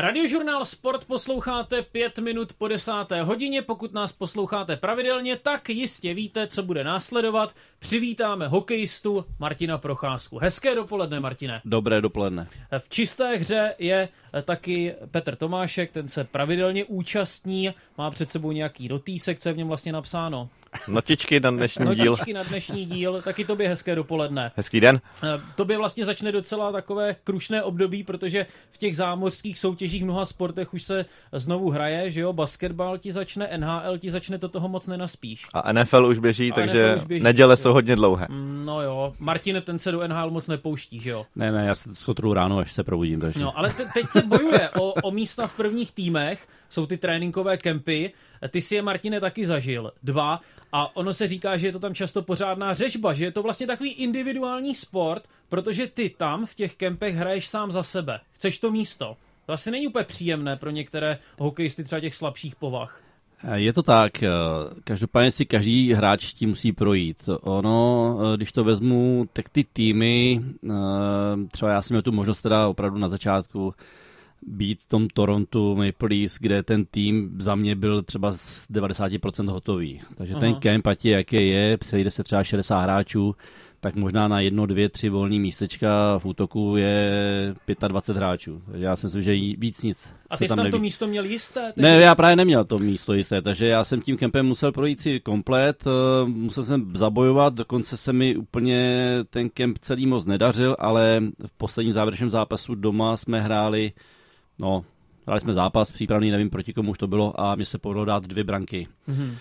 Radiožurnál Sport posloucháte pět minut po desáté hodině. Pokud nás posloucháte pravidelně, tak jistě víte, co bude následovat. Přivítáme hokejistu Martina Procházku. Hezké dopoledne, Martine. Dobré dopoledne. V čisté hře je taky Petr Tomášek, ten se pravidelně účastní, má před sebou nějaký dotýsek, co je v něm vlastně napsáno. Notičky na dnešní díl. Notičky na dnešní díl, taky tobě hezké dopoledne. Hezký den. Tobě vlastně začne docela takové krušné období, protože v těch zámořských soutěžích v mnoha sportech už se znovu hraje, že jo, basketbal ti začne, NHL ti začne, to toho moc nenaspíš. A NFL už běží, A takže už běží, neděle jsou hodně dlouhé. Mm, no jo, Martin ten se do NHL moc nepouští, že jo? Ne, ne, já se skotru ráno, až se probudím. Takže... No, ale te- teď se bojuje o, o místa v prvních týmech, jsou ty tréninkové kempy, ty si je, Martine, taky zažil. Dva. A ono se říká, že je to tam často pořádná řežba, že je to vlastně takový individuální sport, protože ty tam v těch kempech hraješ sám za sebe. Chceš to místo. To asi není úplně příjemné pro některé hokejisty třeba těch slabších povah. Je to tak. Každopádně si každý hráč tím musí projít. Ono, když to vezmu, tak ty týmy, třeba já jsem měl tu možnost teda opravdu na začátku být v tom Toronto Maple Leafs, kde ten tým za mě byl třeba z 90% hotový. Takže Aha. ten kemp, ať je, jaké je, sejde se třeba 60 hráčů, tak možná na jedno, dvě, tři volný místečka v útoku je 25 hráčů. Takže já si myslím, že víc nic. A ty jsi tam, tam to místo měl jisté? Teď? Ne, já právě neměl to místo jisté, takže já jsem tím kempem musel projít si komplet, eh, musel jsem zabojovat, dokonce se mi úplně ten kemp celý moc nedařil, ale v posledním závěrečném zápasu doma jsme hráli no, hráli jsme zápas přípravný, nevím proti komu už to bylo, a mě se povedlo dát dvě branky. Mm-hmm. E,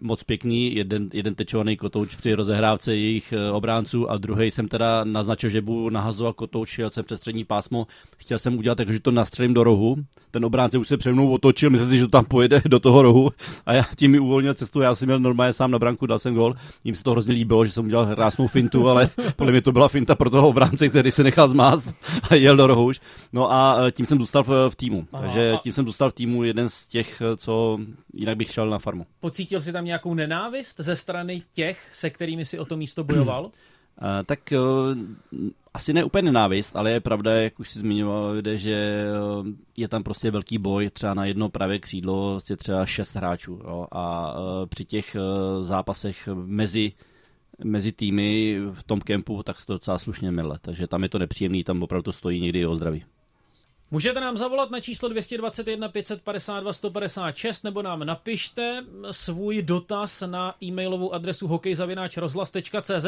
moc pěkný, jeden, jeden tečovaný kotouč při rozehrávce jejich e, obránců a druhý jsem teda naznačil, že budu nahazovat kotouč, šel jsem přes střední pásmo, chtěl jsem udělat tak, že to nastřelím do rohu, ten obránce už se před mnou otočil, myslím si, že to tam pojede do toho rohu a já tím mi uvolnil cestu, já jsem měl normálně sám na branku, dal jsem gol, jim se to hrozně líbilo, že jsem udělal krásnou fintu, ale podle mě to byla finta pro toho obránce, který se nechal zmást a jel do rohu. No a e, tím jsem zůstal v, v týmu. Aha, Takže tím jsem dostal v týmu jeden z těch, co jinak bych šel na farmu. Pocítil jsi tam nějakou nenávist ze strany těch, se kterými si o to místo bojoval? Uh, tak uh, asi ne úplně nenávist, ale je pravda, jak už si zmiňoval, že uh, je tam prostě velký boj, třeba na jedno pravé křídlo vlastně třeba šest hráčů jo, a při těch zápasech mezi mezi týmy v tom kempu, tak se to docela slušně mele. Takže tam je to nepříjemný, tam opravdu to stojí někdy o zdraví. Můžete nám zavolat na číslo 221 552 156 nebo nám napište svůj dotaz na e-mailovou adresu hokejzavináčrozhlas.cz.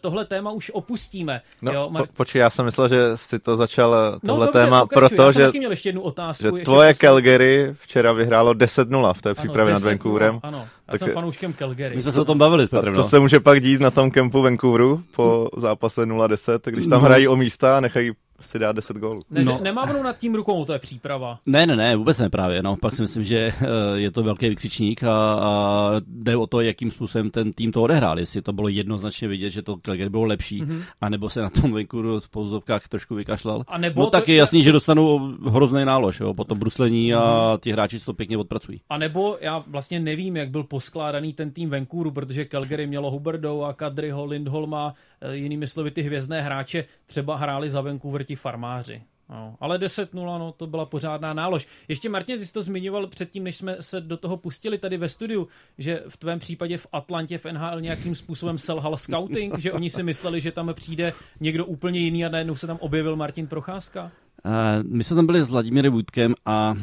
Tohle téma už opustíme. No, jo, Mar- po, počkej, já jsem myslel, že jsi to začal eh, tohle no, téma, protože měl ještě jednu otázku. Že tvoje ještě Calgary včera vyhrálo 10-0 v té přípravě nad Vancouverem. Ano, já tak, jsem fanouškem Calgary. My jsme se o tom bavili s Petrem. Co no. se může pak dít na tom kempu Vancouveru po zápase 0-10, když tam no. hrají o místa a nechají si dá 10 gólů. Ne, no. Nemávnou nad tím rukou, to je příprava. Ne, ne, ne, vůbec ne právě. No, pak si myslím, že eh, je to velký vykřičník a, a jde o to, jakým způsobem ten tým to odehrál. Jestli to bylo jednoznačně vidět, že to Calgary bylo lepší, mm-hmm. anebo se na tom venku v pouzovkách trošku vykašlal. A nebo no to, tak je jasný, že dostanou hrozný nálož, jo, po tom bruslení a mm-hmm. ti hráči si to pěkně odpracují. A nebo já vlastně nevím, jak byl poskládaný ten tým Vancouveru, protože Calgary mělo Huberdo a Kadriho, Lindholma, jinými slovy ty hvězdné hráče třeba hráli za Vancouver ti farmáři. No, ale 10-0, no, to byla pořádná nálož. Ještě Martin, ty jsi to zmiňoval předtím, než jsme se do toho pustili tady ve studiu, že v tvém případě v Atlantě v NHL nějakým způsobem selhal scouting, že oni si mysleli, že tam přijde někdo úplně jiný a najednou se tam objevil Martin Procházka? Uh, my jsme tam byli s Vladimírem Vůdkem a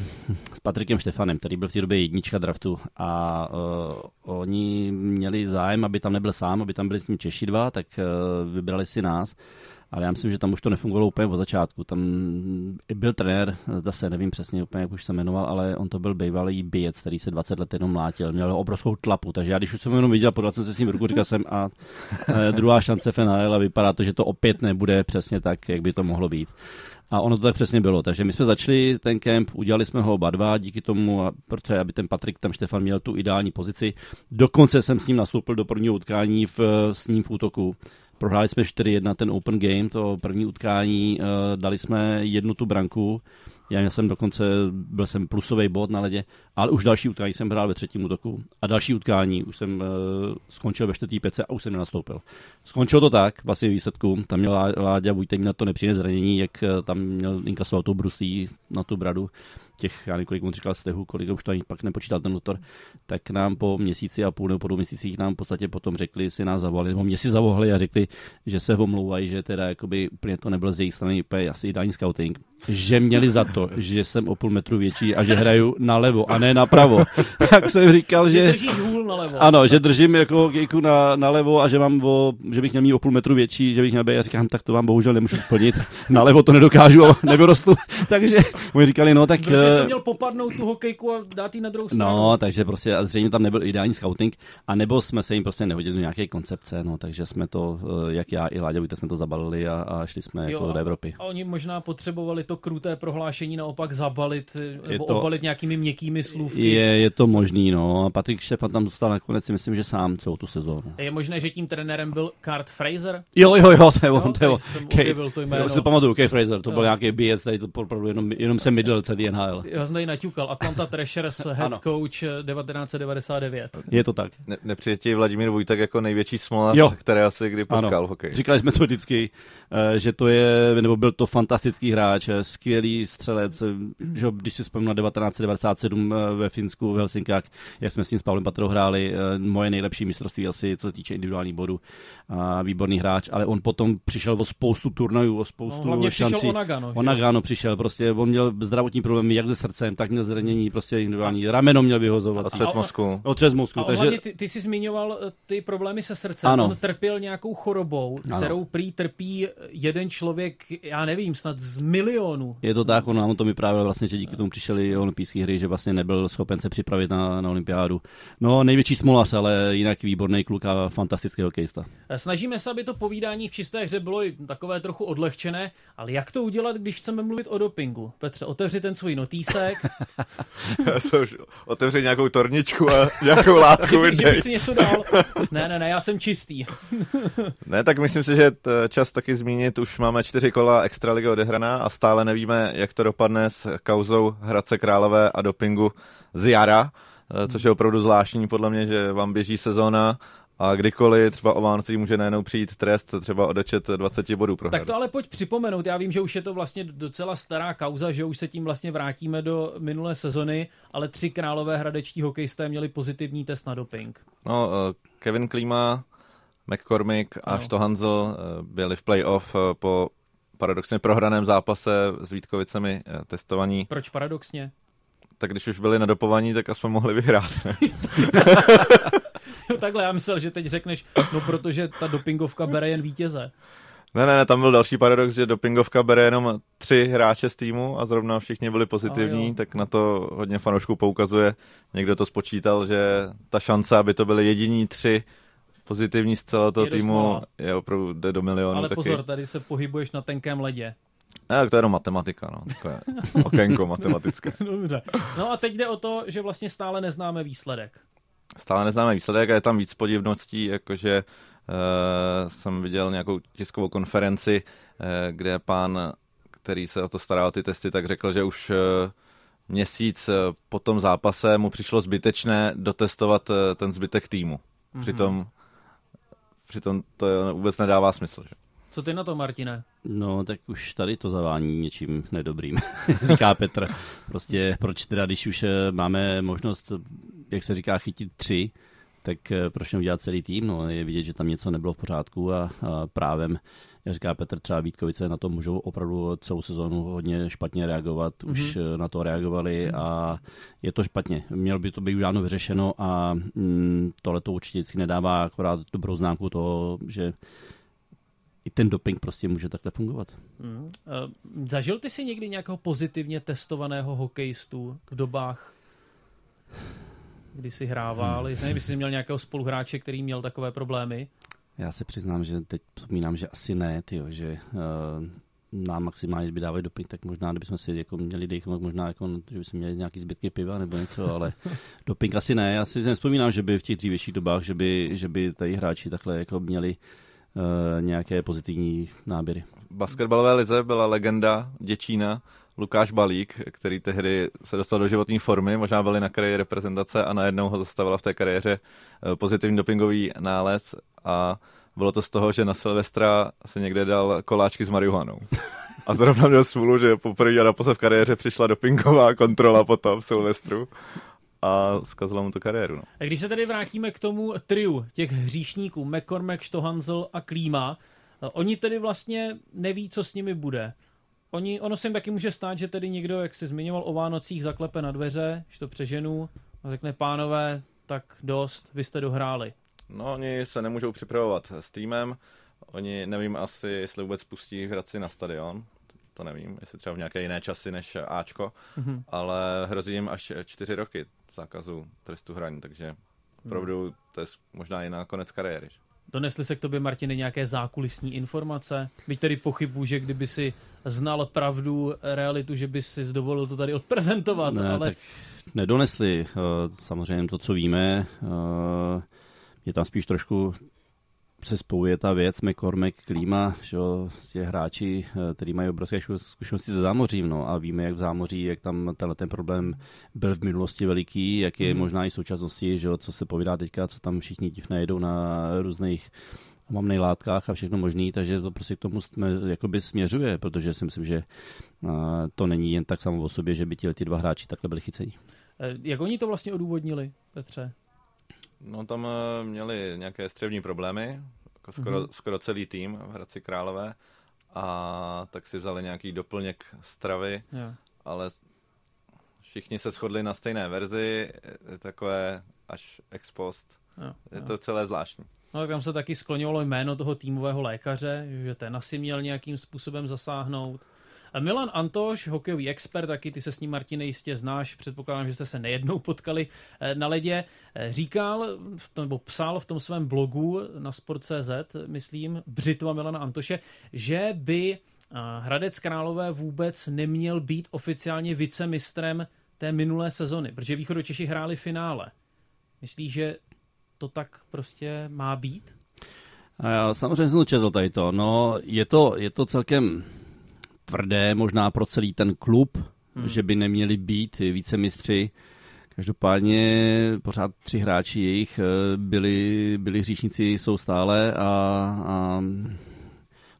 s Patrikem Štefanem, který byl v té době jednička draftu a uh, oni měli zájem, aby tam nebyl sám, aby tam byli s ním Češi dva, tak uh, vybrali si nás ale já myslím, že tam už to nefungovalo úplně od začátku. Tam byl trenér, zase nevím přesně úplně, jak už se jmenoval, ale on to byl bývalý bijec, který se 20 let jenom mlátil, měl obrovskou tlapu, takže já když už jsem jenom viděl, podal jsem se s ním ruku, říkal jsem a e, druhá šance v NHL a vypadá to, že to opět nebude přesně tak, jak by to mohlo být. A ono to tak přesně bylo. Takže my jsme začali ten kemp, udělali jsme ho oba dva, díky tomu, protože aby ten Patrik tam Štefan měl tu ideální pozici. Dokonce jsem s ním nastoupil do prvního utkání v, s ním v útoku. Prohráli jsme 4-1 ten open game, to první utkání, uh, dali jsme jednu tu branku Já jsem dokonce, byl jsem plusový bod na ledě, ale už další utkání jsem hrál ve třetím útoku a další utkání už jsem uh, skončil ve čtvrtý pece a už jsem nenastoupil. Skončilo to tak, vlastně výsledku, tam měl Láďa Vujtek na to nepříjemné zranění, jak uh, tam měl inkasovat tou bruslí na tu bradu těch, já nevím, kolik mu říkal stehu, kolik už to ani pak nepočítal ten motor, tak nám po měsíci a půl nebo po dvou měsících nám v podstatě potom řekli, si nás zavolali, nebo mě si zavolali a řekli, že se omlouvají, že teda jakoby úplně to nebylo z jejich strany úplně asi ideální scouting, že měli za to, že jsem o půl metru větší a že hraju nalevo a ne napravo. tak jsem říkal, že... Nalevo. Ano, že držím jako kejku na, nalevo a že mám o, že bych měl mít o půl metru větší, že bych měl být, já říkám, tak to vám bohužel nemůžu splnit, nalevo to nedokážu, nevyrostu, takže mi říkali, no tak... Prostě jsi to měl popadnout tu hokejku a dát ji na druhou stranu. No, takže prostě a zřejmě tam nebyl ideální scouting, a nebo jsme se jim prostě nehodili do nějaké koncepce, no, takže jsme to, eh, jak já i Láďa, jsme to zabalili a, a šli jsme jo, jako do Evropy. A oni možná potřebovali to kruté prohlášení naopak zabalit eh, nebo to, obalit nějakými měkkými slůvky. Je, je to možný, no. A Patrik Štefan tam zůstal nakonec si myslím, že sám celou tu sezónu. Je možné, že tím trenérem byl Kurt Fraser? Jo, jo, jo, to je on, to je on. Kate, to jméno. Jo, si pamatuju, Kate Fraser, to jo. byl nějaký bíjec, tady to opravdu jenom, jenom se mydl celý NHL. Já jsem naťukal, Atlanta Thrashers head coach 1999. Je to tak. Ne, nepřijetí Vladimír Vujtek jako největší smolař, které asi kdy potkal ano. hokej. Říkali jsme to vždycky, eh, že to je, nebo byl to fantastický hráč, eh, skvělý střelec, eh, že když si vzpomínám na 1997 ve Finsku, v Helsinkách, jak jsme s tím s Pavlem Patrou hráli, moje nejlepší mistrovství asi, co se týče individuální bodu, a výborný hráč, ale on potom přišel o spoustu turnajů, o spoustu no, šancí. Přišel Onagano, Onagano přišel, prostě on měl zdravotní problémy jak se srdcem, tak měl zranění, prostě individuální, rameno měl vyhozovat. A přes mozku. O přes mozku. A takže... ty, ty jsi zmiňoval eh, ty problémy se srdcem, ano. on trpěl nějakou chorobou, kterou ano. prý trpí jeden člověk, já nevím, snad z milionů. Je to tak, on nám to vyprávěl vlastně, že díky tomu přišly olympijské hry, že vlastně nebyl schopen se připravit na, na olympiádu. No, největší smolař, ale jinak výborný kluk a fantastický hokejista. Eh, snažíme se, aby to povídání v čisté hře bylo takové trochu odlehčené, ale jak to udělat, když chceme mluvit o dopingu? Petře, otevři ten svůj notýsek. Já jsem už otevři nějakou torničku a nějakou látku. že bych si něco dal. Ne, ne, ne, já jsem čistý. ne, tak myslím si, že čas taky zmínit, už máme čtyři kola extraligy odehraná a stále nevíme, jak to dopadne s kauzou Hradce Králové a dopingu z jara, což je opravdu zvláštní podle mě, že vám běží sezóna a kdykoliv třeba o Vánoci může najednou přijít trest třeba odečet 20 bodů pro Tak to ale pojď připomenout. Já vím, že už je to vlastně docela stará kauza, že už se tím vlastně vrátíme do minulé sezony, ale tři králové hradečtí hokejisté měli pozitivní test na doping. No, eh, Kevin Klima, McCormick a Štohanzl eh, byli v playoff eh, po paradoxně prohraném zápase s Vítkovicemi testovaní. Proč paradoxně? Tak když už byli nadopovaní, tak aspoň mohli vyhrát. Takhle, já myslel, že teď řekneš, no protože ta dopingovka bere jen vítěze. Ne, ne, ne, tam byl další paradox, že dopingovka bere jenom tři hráče z týmu a zrovna všichni byli pozitivní, tak na to hodně fanoušků poukazuje. Někdo to spočítal, že ta šance, aby to byly jediní tři pozitivní z celého toho je týmu, je opravdu jde do milionu. Ale taky. pozor, tady se pohybuješ na tenkém ledě. Ne, tak to je jenom matematika, no. Takové okénko matematické. Dobře. No a teď jde o to, že vlastně stále neznáme výsledek stále neznáme výsledek a je tam víc podivností, jakože uh, jsem viděl nějakou tiskovou konferenci, uh, kde pán, který se o to stará o ty testy, tak řekl, že už uh, měsíc po tom zápase mu přišlo zbytečné dotestovat ten zbytek týmu. Mm-hmm. Přitom, přitom to vůbec nedává smysl. Že? Co ty na to, Martine? No, tak už tady to zavání něčím nedobrým, říká Petr. Prostě proč teda, když už máme možnost jak se říká, chytit tři, tak eh, proč neudělat celý tým? No, je vidět, že tam něco nebylo v pořádku a, a právem, jak říká Petr, třeba Vítkovice na to můžou opravdu celou sezónu hodně špatně reagovat. Mm-hmm. Už eh, na to reagovali a je to špatně. Mělo by to být už dávno vyřešeno a mm, tohle to určitě vždycky nedává akorát dobrou známku toho, že i ten doping prostě může takhle fungovat. Mm. Zažil ty si někdy nějakého pozitivně testovaného hokejistu v dobách kdy jsi hrával, hmm. jestli jsi měl nějakého spoluhráče, který měl takové problémy? Já se přiznám, že teď vzpomínám, že asi ne, tyjo, že uh, nám maximálně by dávali doping, tak možná, kdybychom si jako měli dechnout, možná jako, že bychom měli nějaký zbytky piva nebo něco, ale doping asi ne. Já si nevzpomínám, že by v těch dřívějších dobách, že by, že by tady hráči takhle jako měli uh, nějaké pozitivní náběry. Basketbalové lize byla legenda Děčína, Lukáš Balík, který tehdy se dostal do životní formy, možná byli na kariéře reprezentace a najednou ho zastavila v té kariéře eh, pozitivní dopingový nález a bylo to z toho, že na Silvestra se někde dal koláčky s marihuanou. A zrovna měl smůlu, že poprvé a naposled v kariéře přišla dopingová kontrola potom v Silvestru a zkazila mu to kariéru. No. A když se tedy vrátíme k tomu triu těch hříšníků, McCormack, Stohansel a Klíma, eh, oni tedy vlastně neví, co s nimi bude. Oni, ono se jim taky může stát, že tedy někdo, jak jsi zmiňoval o Vánocích, zaklepe na dveře, že to přeženu a řekne, pánové, tak dost, vy jste dohráli. No, oni se nemůžou připravovat s týmem, oni nevím asi, jestli vůbec pustí Hradci na stadion, to nevím, jestli třeba v nějaké jiné časy než Ačko, mm-hmm. ale hrozí jim až čtyři roky zákazu trestu hraní, takže opravdu to je možná i na konec kariéry. Donesli se k tobě, Martine, nějaké zákulisní informace? Byť tedy pochybu, že kdyby si znal pravdu, realitu, že by si dovolil to tady odprezentovat. Ne, ale... tak nedonesli. Eh, samozřejmě to, co víme, eh, je tam spíš trošku se spojuje ta věc, McCormack, Klíma, že je hráči, eh, kteří mají obrovské zkušenosti se zámořím, no, a víme, jak v zámoří, jak tam tenhle ten problém byl v minulosti veliký, jak je hmm. možná i v současnosti, že co se povídá teďka, co tam všichni divné jedou na různých omamných látkách a všechno možný, takže to prostě k tomu jsme, jakoby směřuje, protože si myslím, že eh, to není jen tak samo o sobě, že by ti dva hráči takhle byli chycení. Eh, jak oni to vlastně odůvodnili, Petře? No tam eh, měli nějaké střevní problémy, jako skoro, mm-hmm. skoro celý tým v Hradci Králové a tak si vzali nějaký doplněk stravy, yeah. ale všichni se shodli na stejné verzi, je takové až ex post. Yeah, je to celé zvláštní. No tak tam se taky skloňovalo jméno toho týmového lékaře, že ten asi měl nějakým způsobem zasáhnout. Milan Antoš, hokejový expert, taky ty se s ním, Martine, jistě znáš, předpokládám, že jste se nejednou potkali eh, na ledě, eh, říkal, nebo psal v tom svém blogu na Sport.cz, myslím, Břitva Milana Antoše, že by eh, Hradec Králové vůbec neměl být oficiálně vicemistrem té minulé sezony, protože Češi hráli finále. Myslíš, že to tak prostě má být? Samozřejmě jsem četl tady to. No, je to, je to celkem tvrdé možná pro celý ten klub, hmm. že by neměli být více mistři. Každopádně pořád tři hráči jejich eh, byli, byli hříšníci, jsou stále a, a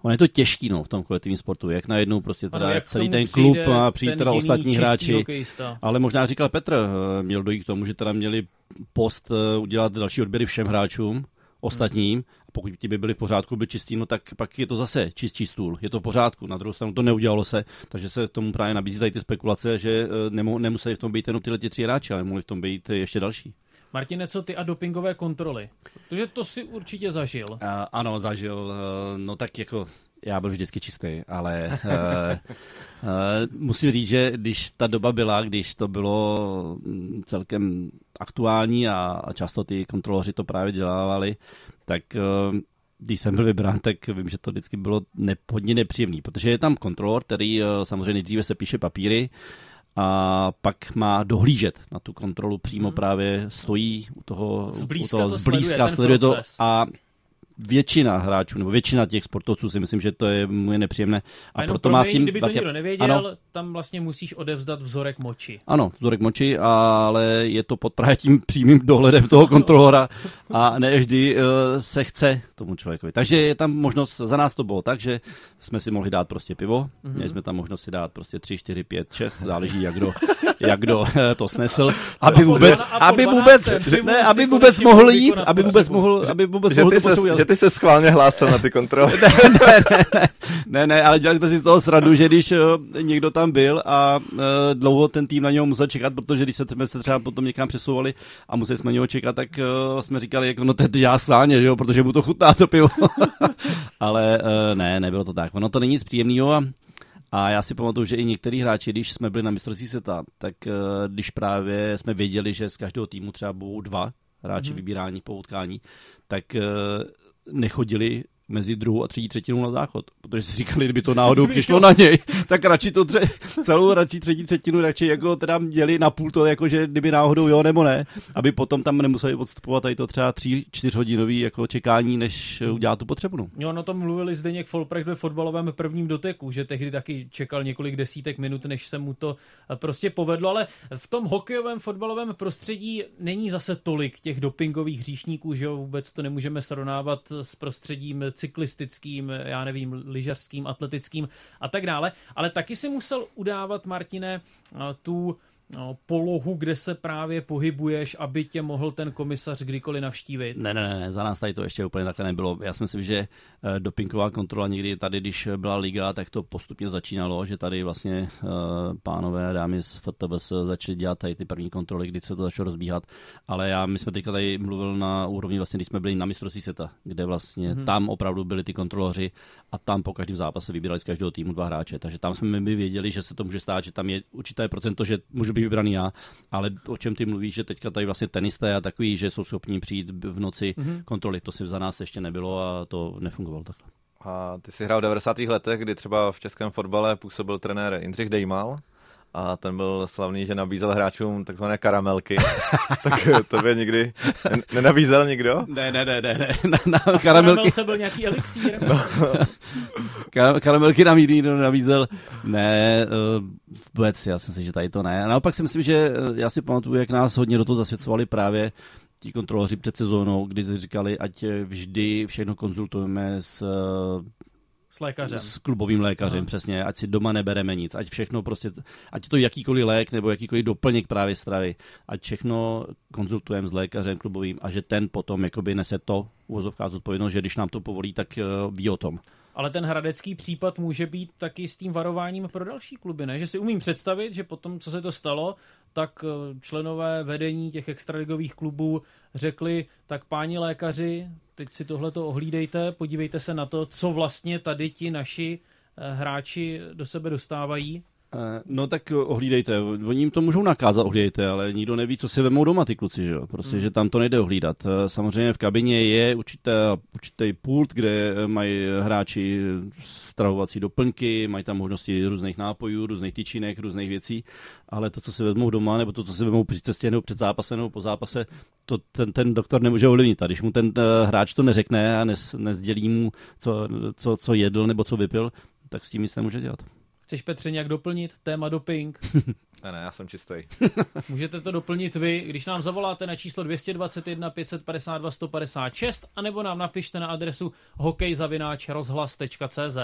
On je to těžký no, v tom kolektivním sportu, jak najednou prostě teda ano, celý ten klub a přijít teda ostatní hráči. Hokejista. Ale možná říkal Petr, eh, měl dojít k tomu, že teda měli post eh, udělat další odběry všem hráčům, ostatním pokud ti by byli v pořádku, by čistí, no tak pak je to zase čistší stůl, je to v pořádku. Na druhou stranu to neudělalo se, takže se tomu právě nabízí tady ty spekulace, že nemu, nemuseli v tom být jenom tyhle tři hráči, ale mohli v tom být ještě další. Martine, co ty a dopingové kontroly? Protože to si určitě zažil. Uh, ano, zažil. Uh, no tak jako já byl vždycky čistý, ale uh, uh, musím říct, že když ta doba byla, když to bylo mm, celkem aktuální a, a často ty kontroloři to právě dělávali, tak uh, když jsem byl vybrán, tak vím, že to vždycky bylo ne, hodně nepříjemný, protože je tam kontrolor, který uh, samozřejmě nejdříve se píše papíry, a pak má dohlížet na tu kontrolu přímo hmm. právě stojí u toho, zblízka u toho to zblízka sleduje, to a většina hráčů, nebo většina těch sportovců si myslím, že to je mu je nepříjemné. A, a proto má s tím... Kdyby to někdo nevěděl, ano, tam vlastně musíš odevzdat vzorek moči. Ano, vzorek moči, ale je to pod právě tím přímým dohledem toho kontrolora a ne vždy uh, se chce tomu člověkovi. Takže je tam možnost, za nás to bylo tak, že jsme si mohli dát prostě pivo, mm-hmm. měli jsme tam možnost si dát prostě 3, 4, 5, 6, záleží jak kdo, jak kdo eh, to snesl, aby vůbec, aby vůbec, ne, aby vůbec mohl jít, aby vůbec mohl, aby vůbec mohl to že ty se schválně hlásil na ty kontroly. ne, ne, ne, ne, ne, ne, ale dělali jsme si toho sradu, že když uh, někdo tam byl a uh, dlouho ten tým na něho musel čekat, protože když se, jsme se třeba potom někam přesouvali a museli jsme něho čekat, tak jsme říkali, jako, no to já schválně, že jo, protože mu to chutná to pivo. ale ne, nebylo to tak. Ono to není nic příjemného a a já si pamatuju, že i některý hráči, když jsme byli na mistrovství světa, tak když právě jsme věděli, že z každého týmu třeba budou dva hráči mm-hmm. vybírání po utkání, tak nechodili mezi druhou a třetí třetinou na záchod, protože si říkali, kdyby to náhodou přišlo na něj, tak radši to tře- celou radši třetí třetinu radši jako teda měli na půl to, jako že kdyby náhodou jo nebo ne, aby potom tam nemuseli odstupovat tady to třeba tři, čtyřhodinový jako čekání, než udělá tu potřebu. No. Jo, no to mluvili Zdeněk Folprecht ve fotbalovém prvním doteku, že tehdy taky čekal několik desítek minut, než se mu to prostě povedlo, ale v tom hokejovém fotbalovém prostředí není zase tolik těch dopingových hříšníků, že jo, vůbec to nemůžeme srovnávat s prostředím cyklistickým, já nevím, lyžařským, atletickým a tak dále, ale taky si musel udávat, Martine, tu no, polohu, kde se právě pohybuješ, aby tě mohl ten komisař kdykoliv navštívit? Ne, ne, ne, za nás tady to ještě úplně takhle nebylo. Já si myslím, že eh, dopingová kontrola někdy tady, když byla liga, tak to postupně začínalo, že tady vlastně uh, pánové a dámy z FTVS začali dělat tady ty první kontroly, kdy se to začalo rozbíhat. Ale já, my jsme teďka tady mluvil na úrovni, vlastně, když jsme byli na mistrovství světa, kde vlastně mm-hmm. tam opravdu byli ty kontroloři a tam po každém zápase vybírali z každého týmu dva hráče. Takže tam jsme my věděli, že se to může stát, že tam je určité procento, že můžu být vybraný já, ale o čem ty mluvíš, že teďka tady vlastně tenisté a takový, že jsou schopní přijít v noci mm-hmm. kontroly, to si za nás ještě nebylo a to nefungovalo takhle. A ty jsi hrál v 90. letech, kdy třeba v českém fotbale působil trenér Jindřich Dejmal a ten byl slavný, že nabízel hráčům takzvané karamelky. tak to by nikdy nenabízel nikdo? Ne, ne, ne, ne. ne. Na, na a karamelky. byl nějaký elixír? No. karamelky nám nikdy nabízel. Ne, uh, vůbec, já si myslím, že tady to ne. A naopak si myslím, že eh, já si pamatuju, jak nás hodně do toho zasvěcovali právě ti kontroloři před sezónou, kdy říkali, ať vždy všechno konzultujeme s s lékařem. S klubovým lékařem, Aha. přesně. Ať si doma nebereme nic. Ať všechno prostě, ať to jakýkoliv lék nebo jakýkoliv doplněk právě stravy. Ať všechno konzultujeme s lékařem klubovým a že ten potom jakoby nese to uvozovká zodpovědnost, že když nám to povolí, tak uh, ví o tom. Ale ten hradecký případ může být taky s tím varováním pro další kluby, ne? Že si umím představit, že potom, co se to stalo, tak eh, členové vedení těch extraligových klubů řekli, tak páni lékaři, teď si tohleto ohlídejte, podívejte se na to, co vlastně tady ti naši eh, hráči do sebe dostávají no tak ohlídejte, oni jim to můžou nakázat, ohlídejte, ale nikdo neví, co si vemou doma ty kluci, že jo? Prostě, hmm. že tam to nejde ohlídat. Eh, samozřejmě v kabině je určité, určitý pult, kde mají hráči stravovací doplňky, mají tam možnosti různých nápojů, různých tyčinek, různých věcí, ale to, co si vezmou doma, nebo to, co si vezmou při cestě nebo před zápasem nebo po zápase, to ten, ten doktor nemůže ovlivnit. A když mu ten hráč to neřekne a nes, nezdělí mu, co, co, co jedl nebo co vypil, tak s tím nic nemůže dělat. Chceš Petře nějak doplnit téma doping? Ne, ne, já jsem čistý. Můžete to doplnit vy, když nám zavoláte na číslo 221 552 156, anebo nám napište na adresu hokejzavináč.rozhlas.cz.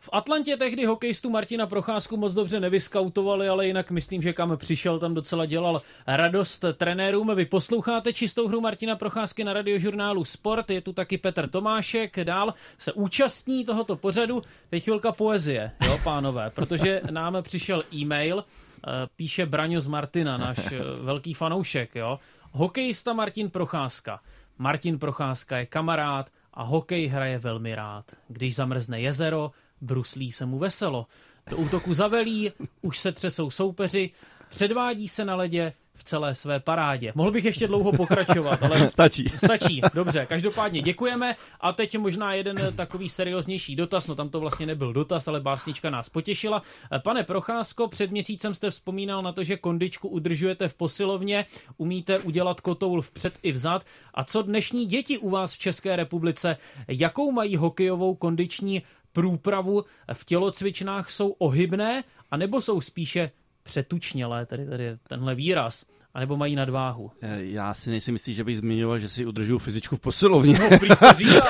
V Atlantě tehdy hokejistu Martina Procházku moc dobře nevyskautovali, ale jinak myslím, že kam přišel, tam docela dělal radost trenérům. Vy posloucháte čistou hru Martina Procházky na radiožurnálu Sport, je tu taky Petr Tomášek, dál se účastní tohoto pořadu. Teď chvilka poezie, jo pánové, protože nám přišel e-mail, eh, píše Braňo z Martina, náš eh, velký fanoušek, jo. Hokejista Martin Procházka. Martin Procházka je kamarád a hokej hraje velmi rád. Když zamrzne jezero, bruslí se mu veselo. Do útoku zavelí, už se třesou soupeři, předvádí se na ledě v celé své parádě. Mohl bych ještě dlouho pokračovat, ale stačí. Stačí, dobře. Každopádně děkujeme a teď možná jeden takový serióznější dotaz, no tam to vlastně nebyl dotaz, ale básnička nás potěšila. Pane Procházko, před měsícem jste vzpomínal na to, že kondičku udržujete v posilovně, umíte udělat kotoul vpřed i vzad. A co dnešní děti u vás v České republice, jakou mají hokejovou kondiční průpravu v tělocvičnách jsou ohybné, anebo jsou spíše přetučnělé, tedy, tedy tenhle výraz anebo mají nadváhu. Eh, já si nejsem jistý, že bych zmiňoval, že si udržuju fyzičku v posilovně, no,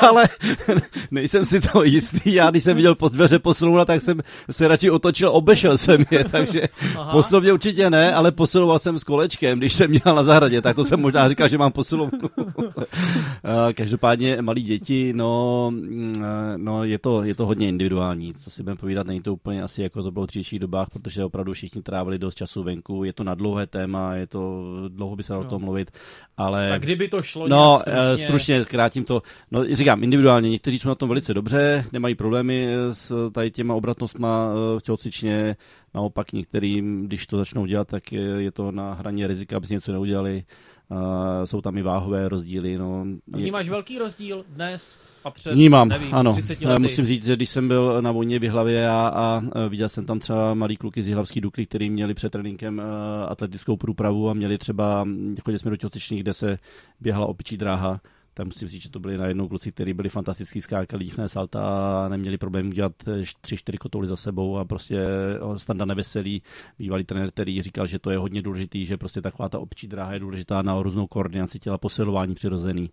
ale nejsem si to jistý. Já když jsem viděl pod dveře posilovna, tak jsem se radši otočil, obešel jsem je, takže Aha. posilovně určitě ne, ale posiloval jsem s kolečkem, když jsem měl na zahradě, tak to jsem možná říkal, že mám posilovnu. Eh, každopádně malí děti, no, mm, eh, no je, to, je to hodně individuální, co si budeme povídat, není to úplně asi jako to bylo v dřívějších dobách, protože opravdu všichni trávili dost času venku, je to na dlouhé téma, je to dlouho by se dalo no. o tom mluvit, ale... Tak kdyby to šlo No, stručně... stručně krátím to. No, říkám, individuálně, někteří jsou na tom velice dobře, nemají problémy s tady těma obratnostma v tělocvičně, naopak některým, když to začnou dělat, tak je, je to na hraně rizika, aby si něco neudělali. Jsou tam i váhové rozdíly. No. Vnímáš velký rozdíl dnes a před, Vnímám, nevím, ano. 30 lety? Musím říct, že když jsem byl na vojně v Jihlavě a, a viděl jsem tam třeba malý kluky z Jihlavský Dukly, který měli před tréninkem atletickou průpravu a měli třeba, chodili jsme do tělocvičných, kde se běhala opičí dráha, tak musím říct, že to byli najednou kluci, kteří byli fantastický skákali dívné salta a neměli problém udělat tři, čtyři kotoly za sebou a prostě standa neveselý bývalý trenér, který říkal, že to je hodně důležitý, že prostě taková ta občí dráha je důležitá na různou koordinaci těla, posilování přirozený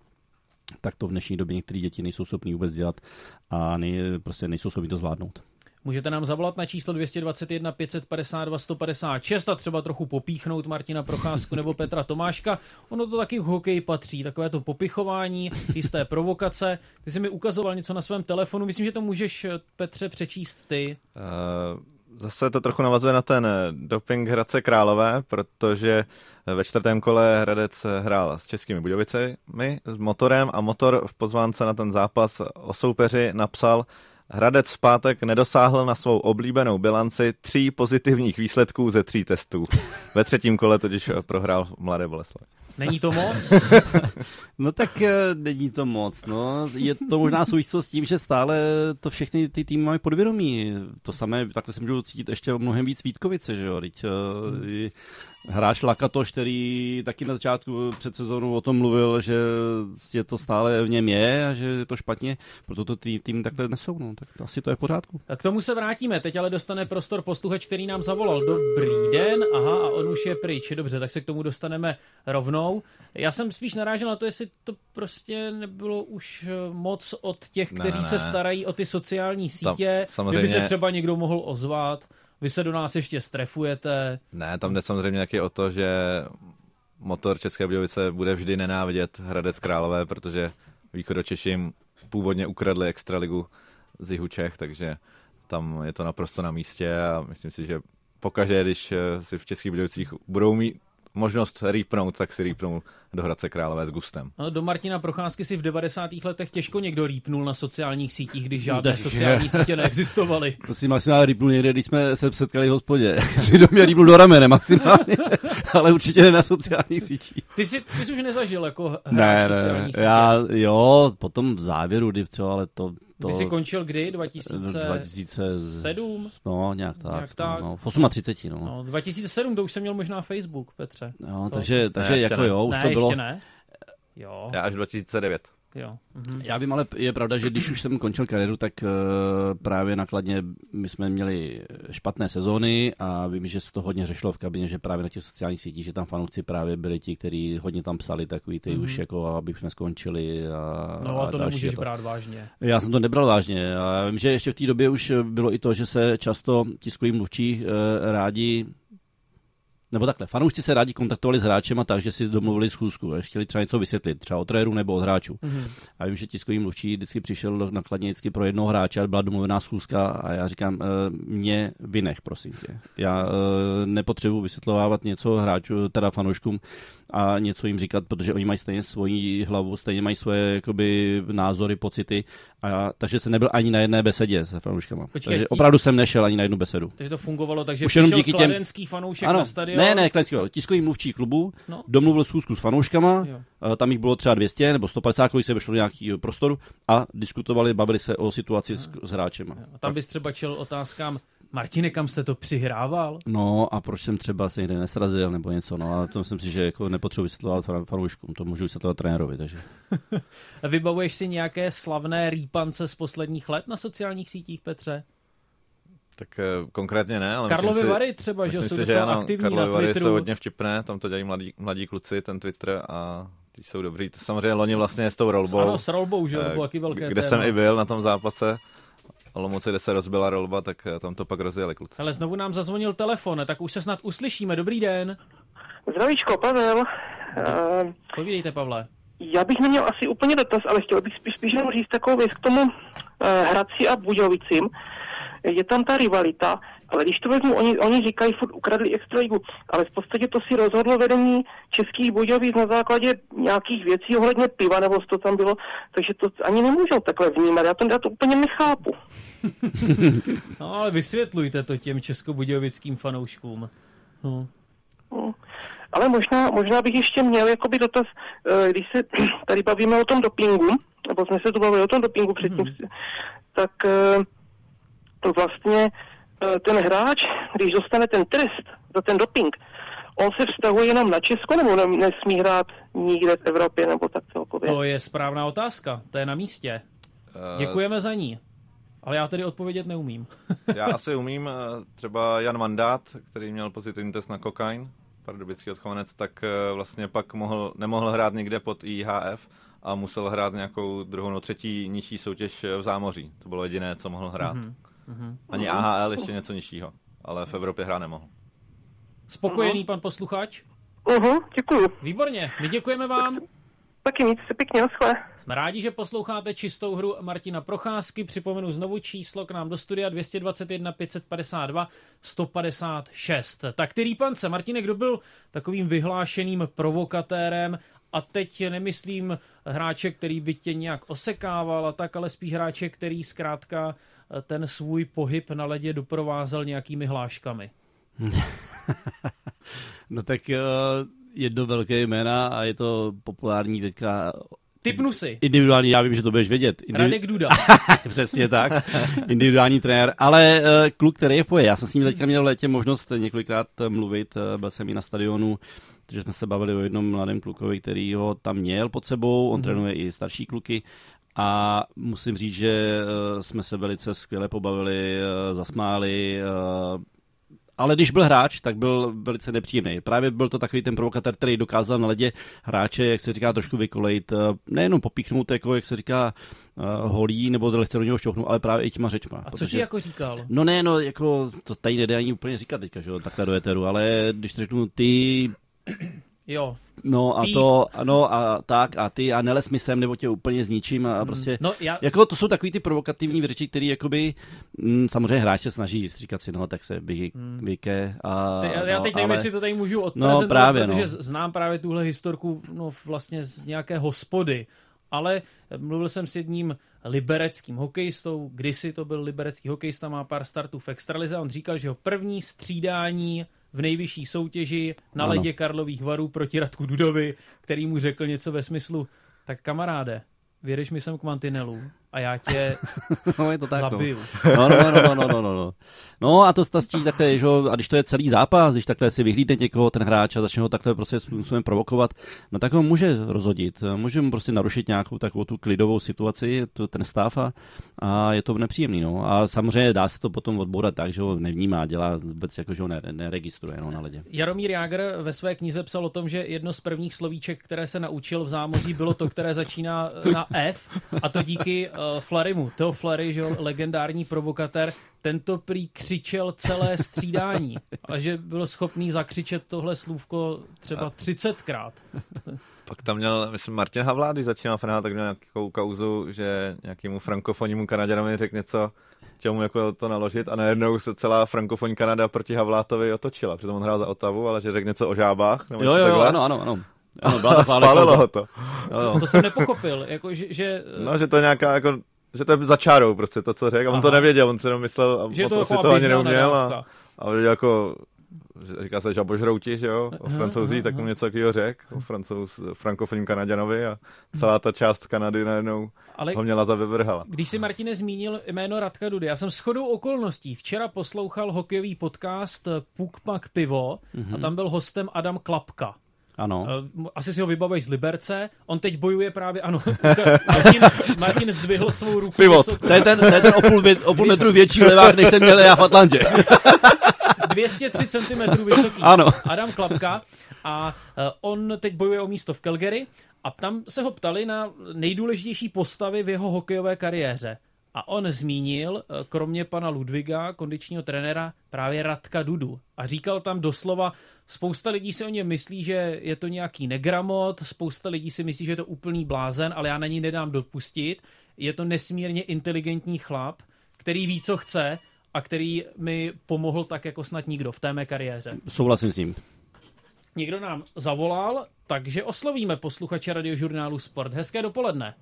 tak to v dnešní době některé děti nejsou schopní vůbec dělat a nej, prostě nejsou schopni to zvládnout. Můžete nám zavolat na číslo 221 552 156 a třeba trochu popíchnout Martina Procházku nebo Petra Tomáška. Ono to taky v hokeji patří, takové to popichování, jisté provokace. Ty jsi mi ukazoval něco na svém telefonu, myslím, že to můžeš, Petře, přečíst ty. Uh, zase to trochu navazuje na ten doping Hradce Králové, protože ve čtvrtém kole Hradec hrál s českými Budovicemi, s motorem a motor v pozvánce na ten zápas o soupeři napsal Hradec v pátek nedosáhl na svou oblíbenou bilanci tří pozitivních výsledků ze tří testů. Ve třetím kole totiž prohrál Mladé Boleslav. Není to moc? no tak eh, není to moc. No. Je to možná souvislost s tím, že stále to všechny ty týmy mají podvědomí. To samé, takhle se můžu cítit ještě mnohem víc Vítkovice, že jo. Teď, hráč Lakatoš, který taky na začátku před sezónou o tom mluvil, že je to stále v něm je a že je to špatně, proto to tým, tým takhle nesou, no, tak asi to je v pořádku. K tomu se vrátíme, teď ale dostane prostor posluchač, který nám zavolal. Dobrý den, aha, a on už je pryč, dobře, tak se k tomu dostaneme rovnou. Já jsem spíš narážel na to, jestli to prostě nebylo už eh, moc od těch, kteří ne, ne. se starají o ty sociální sítě, Tam, samozřejmě... kdyby se třeba někdo mohl ozvat vy se do nás ještě strefujete. Ne, tam jde samozřejmě taky o to, že motor České Budějovice bude vždy nenávidět Hradec Králové, protože východočeším původně ukradli extraligu z jihu Čech, takže tam je to naprosto na místě a myslím si, že pokaždé, když si v Českých Budějovicích budou mít možnost rýpnout, tak si rýpnou do Hradce Králové s gustem. No, do Martina Procházky si v 90. letech těžko někdo rýpnul na sociálních sítích, když žádné tak, sociální sítě neexistovaly. To si maximálně rýpnul někde, když jsme se setkali v hospodě. do mě rýpnul do ramene maximálně, ale určitě ne na sociálních sítích. Ty jsi, ty jsi už nezažil jako ne, sociální ne, sítě? Já, jo, potom v závěru, kdy co, ale to, to... Ty jsi končil kdy? 2000... 2007? No, nějak tak. Nějak tak. No, v 38, no. no. 2007 to už jsem měl možná Facebook, Petře. No, takže, takže ne, jako ne. jo, už ne, to bylo... ne. Jo. Já až 2009. Jo. Mhm. Já vím, ale je pravda, že když už jsem končil kariéru, tak uh, právě nakladně my jsme měli špatné sezóny a vím, že se to hodně řešilo v kabině, že právě na těch sociálních sítích, že tam fanoušci právě byli ti, kteří hodně tam psali takový ty mm. už jako, aby jsme skončili. A, no a to a nemůžeš to. brát vážně. Já jsem to nebral vážně a já vím, že ještě v té době už bylo i to, že se často tiskoví mluvčí uh, rádi nebo takhle, fanoušci se rádi kontaktovali s hráčem a tak, že si domluvili schůzku, chtěli třeba něco vysvětlit, třeba o trenéru nebo o hráčů. Mm-hmm. A vím, že tiskový mluvčí vždycky přišel nakladně vždycky pro jednoho hráče a byla domluvená schůzka a já říkám, e, mě vynech, prosím tě. Já e, nepotřebuji vysvětlovávat něco hráčů, teda fanouškům, a něco jim říkat, protože oni mají stejně svoji hlavu, stejně mají svoje jakoby, názory, pocity. A já, takže jsem nebyl ani na jedné besedě se fanouškama. Počkej, takže opravdu jsem nešel ani na jednu besedu. Takže to fungovalo, takže Už jenom díky těm... fanoušek ano, na stadion. Ne, ne, kladenský, tiskový mluvčí klubu, no. domluvil schůzku s fanouškama, jo. tam jich bylo třeba 200 nebo 150, když se vešlo do nějakého prostoru a diskutovali, bavili se o situaci no. s, s hráčem. A tam bys třeba čel otázkám, Martine, kam jste to přihrával? No a proč jsem třeba se někde nesrazil nebo něco, no a to myslím si, že jako nepotřebuji vysvětlovat fanouškům, to můžu vysvětlovat trenérovi, takže. Vybavuješ si nějaké slavné rýpance z posledních let na sociálních sítích, Petře? Tak uh, konkrétně ne, ale Karlovy myslím Vary třeba, že jsou docela ano, aktivní Karlovy na Twitteru. Vary jsou hodně vtipné, tam to dělají mladí, mladí kluci, ten Twitter a ty jsou dobrý. Samozřejmě loni vlastně s tou rolbou. Ano, s rolbou, že to bylo taky velké Kde téma. jsem i byl na tom zápase, Olomouci, kde se rozbila rolba, tak eh, tam to pak rozjeli kluci. Ale znovu nám zazvonil telefon, tak už se snad uslyšíme. Dobrý den. Zdravíčko, Pavel. Uh, Povídejte, Pavle. Já bych neměl asi úplně dotaz, ale chtěl bych spíš, spíš říct takovou věc k tomu uh, Hradci a Budějovicím. Je tam ta rivalita, ale když to vezmu, oni, oni říkají, furt ukradli extraligu, ale v podstatě to si rozhodlo vedení českých Budějovic na základě nějakých věcí ohledně piva, nebo co to tam bylo, takže to ani nemůžou takhle vnímat. Já to, já to úplně nechápu. no ale vysvětlujte to těm českobudějovickým fanouškům. No. no. Ale možná, možná bych ještě měl jakoby dotaz, eh, když se tady bavíme o tom dopingu, nebo jsme se tu bavili o tom dopingu předtím, mm. tak eh, vlastně eh, ten hráč, když dostane ten trest za ten doping, on se vztahuje jenom na Česko, nebo nesmí hrát nikde v Evropě, nebo tak celkově? To je správná otázka, to je na místě. Děkujeme za ní. Ale já tedy odpovědět neumím. já asi umím. Třeba Jan Mandát, který měl pozitivní test na kokain, pardubický odchovanec, tak eh, vlastně pak mohl, nemohl hrát někde pod IHF a musel hrát nějakou druhou no třetí nižší soutěž eh, v zámoří. To bylo jediné, co mohl hrát. Mm-hmm. Ani AHL ještě něco nižšího, ale v Evropě hrát nemohl. Spokojený pan posluchač? Uh-huh, děkuju. Výborně, my děkujeme vám. Taky nic se pěkně, naschle. Jsme rádi, že posloucháte čistou hru Martina Procházky. Připomenu znovu číslo k nám do studia 221 552 156. Tak ty pance, Martine, kdo byl takovým vyhlášeným provokatérem a teď nemyslím hráče, který by tě nějak osekával a tak, ale spíš hráče, který zkrátka ten svůj pohyb na ledě doprovázel nějakými hláškami. no tak uh jedno velké jména a je to populární teďka Typnu si. Individuální, já vím, že to budeš vědět. Individu... Radek Duda. Přesně tak. Individuální trenér. Ale uh, kluk, který je v poje. Já jsem s ním teďka měl v létě možnost několikrát eh, mluvit. Byl jsem i na stadionu, takže jsme se bavili o jednom mladém klukovi, který ho tam měl pod sebou. On mm. trénuje i starší kluky. A musím říct, že uh, jsme se velice skvěle pobavili, uh, zasmáli, uh, ale když byl hráč, tak byl velice nepříjemný. Právě byl to takový ten provokatér, který dokázal na ledě hráče, jak se říká, trošku vykolejit, eh, nejenom popíchnout, jako jak se říká, holí nebo lehce do něho šťouchnout, ale právě i těma řečma. A co ti jako říkal? No ne, no jako to tady nejde ani úplně říkat teďka, že jo, takhle do eteru, ale když řeknu, ty Jo. No a Pít. to, ano a tak a ty a neles mi sem, nebo tě úplně zničím a, a mm. prostě, no, já... jako to jsou takový ty provokativní řeči, které jakoby, mm, samozřejmě hráč se snaží říkat si, no tak se vy, mm. vyke a... Te, já, já no, teď nevím, ale... jestli to tady můžu odprezentovat, no, právě, protože no. znám právě tuhle historku no, vlastně z nějaké hospody, ale mluvil jsem s jedním libereckým hokejistou, kdysi to byl liberecký hokejista, má pár startů v extralize, on říkal, že ho první střídání v nejvyšší soutěži na ano. ledě Karlových varů proti Radku Dudovi, který mu řekl něco ve smyslu, tak kamaráde, vědeš mi sem k mantinelu a já tě no, je to tak, no. zabiju. No. No, no, no, no, no, no, no. no a to stastí takhle, že a když to je celý zápas, když takhle si vyhlídne někoho ten hráč a začne ho takhle prostě způsobem provokovat, no tak ho může rozhodit, může mu prostě narušit nějakou takovou tu klidovou situaci, to, ten stav a, a je to nepříjemný, no. A samozřejmě dá se to potom odbourat tak, že ho nevnímá, dělá vůbec jako, že ho neregistruje no, na ledě. Jaromír Jágr ve své knize psal o tom, že jedno z prvních slovíček, které se naučil v zámoří, bylo to, které začíná na F a to díky Flarimu. Teo Flary, že legendární provokatér, tento prý křičel celé střídání a že byl schopný zakřičet tohle slůvko třeba 30krát. Pak tam měl, myslím, Martin Havlá, když začínal Frenát, tak měl nějakou kauzu, že nějakému frankofonnímu Kanaděnovi řekl něco, chtěl mu jako to naložit a najednou se celá frankofonní Kanada proti Havlátovi otočila. Přitom on hrál za Otavu, ale že řekl něco o žábách. Nebo jo, jo, jo, ano, ano, ano. Ano, byla to Spálilo ho to. Jo, jo. To jsem nepochopil. Jako, že, že... No, že to je nějaká jako že to je za čárou prostě to, co řekl. A on to nevěděl, on si jenom myslel a že moc to asi to ani neuměl. A, a jako říká se žabožrouti, že jo, o francouzí, tak mu něco takového řekl, o francouz, frankofonním Kanaděnovi a celá ta část Kanady najednou Ale ho měla za vyvrhala. Když si Martine zmínil jméno Radka Dudy, já jsem shodou okolností včera poslouchal hokejový podcast Puk Pak Pivo mm-hmm. a mhm. tam byl hostem Adam Klapka. Ano. Eh, asi si ho vybavuješ z Liberce. On teď bojuje právě, ano. Martin, Martin zdvihl svou ruku. Pivot. To je ten, to je ten o, půl, o půl metru větší levák, než jsem měl já v Atlantě. 203 cm vysoký. Ano. Adam Klapka. A eh, on teď bojuje o místo v Calgary. A tam se ho ptali na nejdůležitější postavy v jeho hokejové kariéře. A on zmínil, eh, kromě pana Ludviga, kondičního trenéra, právě Radka Dudu. A říkal tam doslova, spousta lidí si o něm myslí, že je to nějaký negramot, spousta lidí si myslí, že je to úplný blázen, ale já na ní nedám dopustit. Je to nesmírně inteligentní chlap, který ví, co chce a který mi pomohl tak jako snad nikdo v té mé kariéře. Souhlasím s ním. Někdo nám zavolal, takže oslovíme posluchače radiožurnálu Sport. Hezké dopoledne.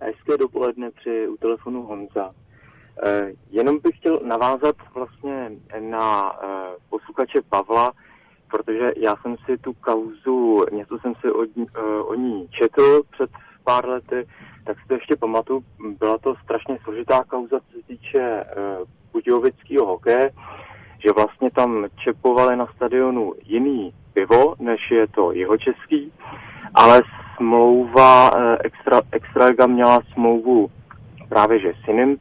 Hezké dopoledne při u telefonu Honza. jenom bych chtěl navázat vlastně na posluchače Pavla, protože já jsem si tu kauzu, něco jsem si o, ní- eh, o ní četl před pár lety, tak si to ještě pamatuju, byla to strašně složitá kauza, co se týče uh, budějovického hokeje, že vlastně tam čepovali na stadionu jiný pivo, než je to jeho český, ale smlouva uh, extra, Extraliga měla smlouvu právě že s jiným,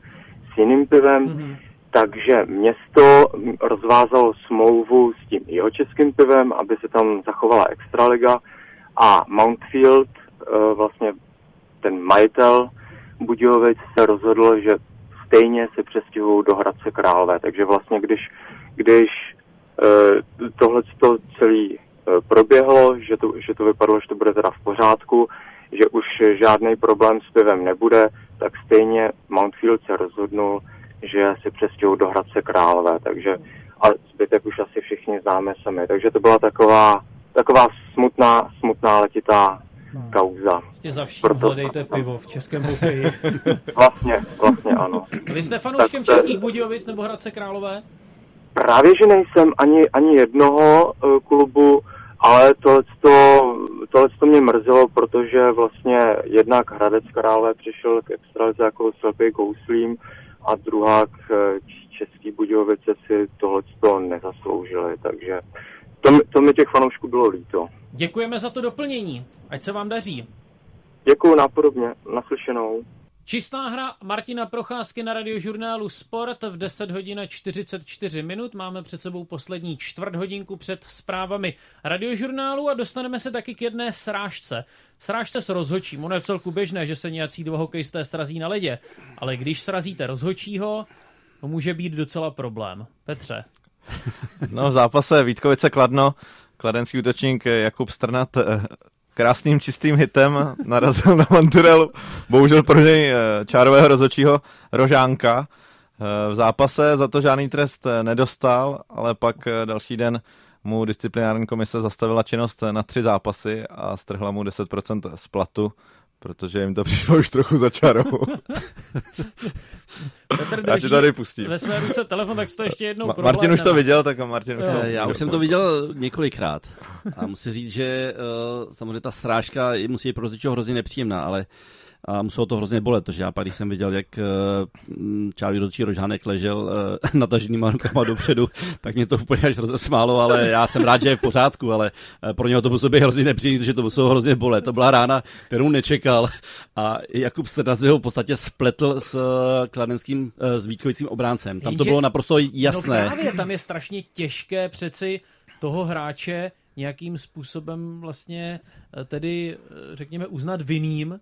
s jiným pivem, mm-hmm. takže město rozvázalo smlouvu s tím jeho českým pivem, aby se tam zachovala Extraliga a Mountfield, uh, vlastně ten majitel Budějovic se rozhodl, že stejně se přestěhují do Hradce Králové. Takže vlastně, když, když uh, tohle to celý proběhlo, že to, že to vypadalo, že to bude teda v pořádku, že už žádný problém s pivem nebude, tak stejně Mountfield se rozhodnul, že se přestěhují do Hradce Králové. Takže a zbytek už asi všichni známe sami. Takže to byla taková, taková smutná, smutná letitá no. kauza. Prostě za vším Proto... hledejte pivo v českém hokeji. vlastně, vlastně ano. Vy jste fanouškem tak, Českých Budějovic nebo Hradce Králové? Právě, že nejsem ani, ani jednoho uh, klubu, ale tohle to mě mrzelo, protože vlastně jednak Hradec Králové přišel k extralize jako slepý kouslím a druhá k eh, Český Budějovice si tohle nezasloužili, takže to, to mi těch fanoušků bylo líto. Děkujeme za to doplnění. Ať se vám daří. Děkuji napodobně. Naslyšenou. Čistá hra Martina Procházky na radiožurnálu Sport v 10 hodin 44 minut. Máme před sebou poslední čtvrt hodinku před zprávami radiožurnálu a dostaneme se taky k jedné srážce. Srážce s rozhočím. Ono je v celku běžné, že se nějací dva hokejisté srazí na ledě, ale když srazíte rozhočího, to může být docela problém. Petře. No v zápase Vítkovice Kladno kladenský útočník Jakub Strnat eh, krásným čistým hitem narazil na Manturelu. Bohužel pro něj eh, čárového rozočího Rožánka. Eh, v zápase za to žádný trest nedostal, ale pak další den mu disciplinární komise zastavila činnost na tři zápasy a strhla mu 10% z platu protože jim to přišlo už trochu za čarou. Petr Já ti tady pustím. Ve své ruce telefon, tak to ještě jednou Ma- Martin už to viděl, tak a Martin už to Já už jsem to viděl několikrát. A musím říct, že uh, samozřejmě ta srážka musí být pro hrozně nepříjemná, ale uh, a muselo to hrozně bolet, protože já pak, když jsem viděl, jak eh, Čávý ročí Rožánek ležel eh, nataženýma rukama dopředu, tak mě to úplně až rozesmálo, ale já jsem rád, že je v pořádku, ale eh, pro něho to muselo být hrozně nepříjemné, že to muselo hrozně bolet. To byla rána, kterou nečekal a Jakub Strnadze ho v podstatě spletl s kladenským, s Vítkovicím obráncem. Tam to bylo naprosto jasné. No právě, tam je strašně těžké přeci toho hráče nějakým způsobem vlastně tedy, řekněme, uznat vinným,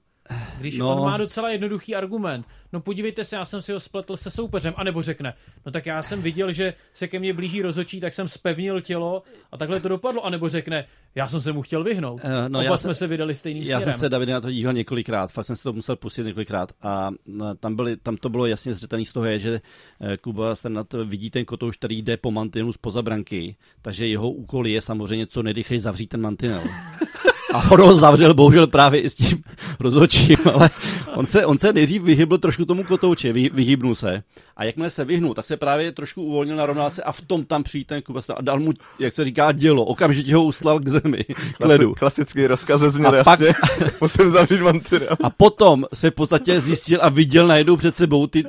když no. on má docela jednoduchý argument. No podívejte se, já jsem si ho spletl se soupeřem. A nebo řekne, no tak já jsem viděl, že se ke mně blíží rozočí, tak jsem spevnil tělo a takhle to dopadlo. A nebo řekne, já jsem se mu chtěl vyhnout. Uh, no, Oba já jsme se, se vydali stejným já směrem. Já jsem se David na to díval několikrát, fakt jsem si to musel pustit několikrát. A no, tam, byly, tam to bylo jasně zřetelný z toho, je, že eh, Kuba Sternat vidí ten kotouš, který jde po mantinelu spoza branky, takže jeho úkol je samozřejmě co nejrychleji zavřít ten mantinel. A on ho zavřel bohužel právě i s tím rozhodčím, ale on se, on se nejdřív vyhybl trošku tomu kotouči, vy, vyhybnul se. A jakmile se vyhnul, tak se právě trošku uvolnil, narovnal se a v tom tam přijít ten Kuba a dal mu, jak se říká, dělo. Okamžitě ho uslal k zemi, k ledu. Klasický rozkaz zněl a jasně, pak, musím zavřít mantinel. A potom se v podstatě zjistil a viděl najednou před sebou ty,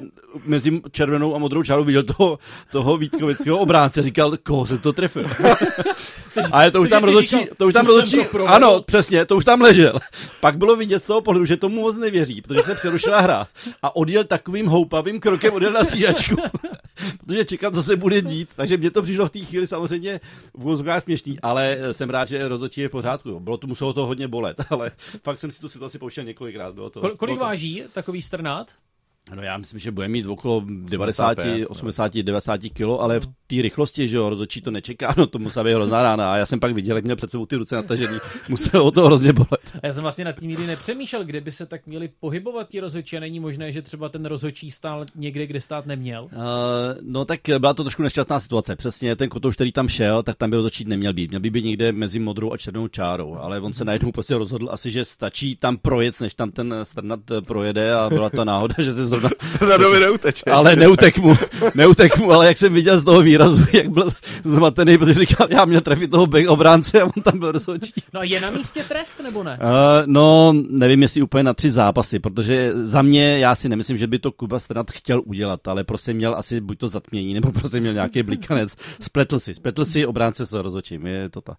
mezi červenou a modrou čárou viděl toho, toho Vítkovického obránce. Říkal, koho se to trefil. Ale to už tam rozhodčí, to už tam rozhodčí, ano, přesně, to už tam ležel. Pak bylo vidět z toho pohledu, že tomu moc nevěří, protože se přerušila hra a odjel takovým houpavým krokem, odjel na střídačku, protože čekat, co se bude dít. Takže mě to přišlo v té chvíli samozřejmě v úzkách směšný, ale jsem rád, že rozhodčí je v pořádku. Bylo to, muselo to hodně bolet, ale fakt jsem si tu situaci pouštěl několikrát. Bylo to, Kol- kolik bylo to... váží takový strnát? No já myslím, že bude mít okolo 90, 80, 90 kg, ale v té rychlosti, že jo, rozhodčí to nečeká, no to musela být hrozná rána. A já jsem pak viděl, jak měl před sebou ty ruce natažený, muselo o to hrozně bolet. Já jsem vlastně nad tím nikdy nepřemýšlel, kde by se tak měli pohybovat ti rozhodčí a není možné, že třeba ten rozhodčí stál někde, kde stát neměl. Uh, no tak byla to trošku nešťastná situace. Přesně ten kotouš, který tam šel, tak tam by rozhodčí neměl být. Měl by být někde mezi modrou a červenou čárou, ale on se najednou prostě rozhodl asi, že stačí tam projet, než tam ten strnat projede a byla ta náhoda, že se zrovna neuteče. Ale neutek mu, neutek mu, ale jak jsem viděl z toho výrazu, výrazu, jak byl zmatený, protože říkal, já měl trefit toho back obránce a on tam byl rozhodčí. No a je na místě trest nebo ne? Uh, no, nevím, jestli úplně na tři zápasy, protože za mě, já si nemyslím, že by to Kuba Strnad chtěl udělat, ale prostě měl asi buď to zatmění, nebo prostě měl nějaký blikanec. Spletl si, spletl si, obránce se rozhodčím, je to ta.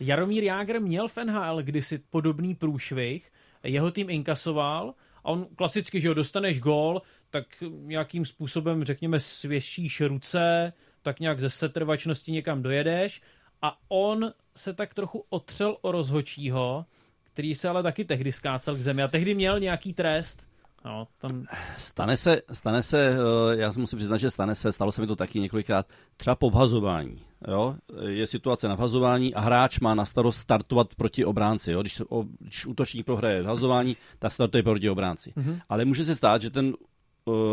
Jaromír Jágr měl v NHL kdysi podobný průšvih, jeho tým inkasoval a on klasicky, že ho dostaneš gól, tak nějakým způsobem, řekněme, svěšíš ruce, tak nějak ze setrvačnosti někam dojedeš a on se tak trochu otřel o rozhočího, který se ale taky tehdy skácel k zemi a tehdy měl nějaký trest. No, tam... Stane se, stane se, eh, já si musím přiznat, že stane se, stalo se mi to taky několikrát, třeba po vhazování. Jo? Je situace na vhazování a hráč má na starost startovat proti obránci. Jo? Když, když útočník prohraje vhazování, tak startuje proti obránci. Mm-hmm. Ale může se stát, že ten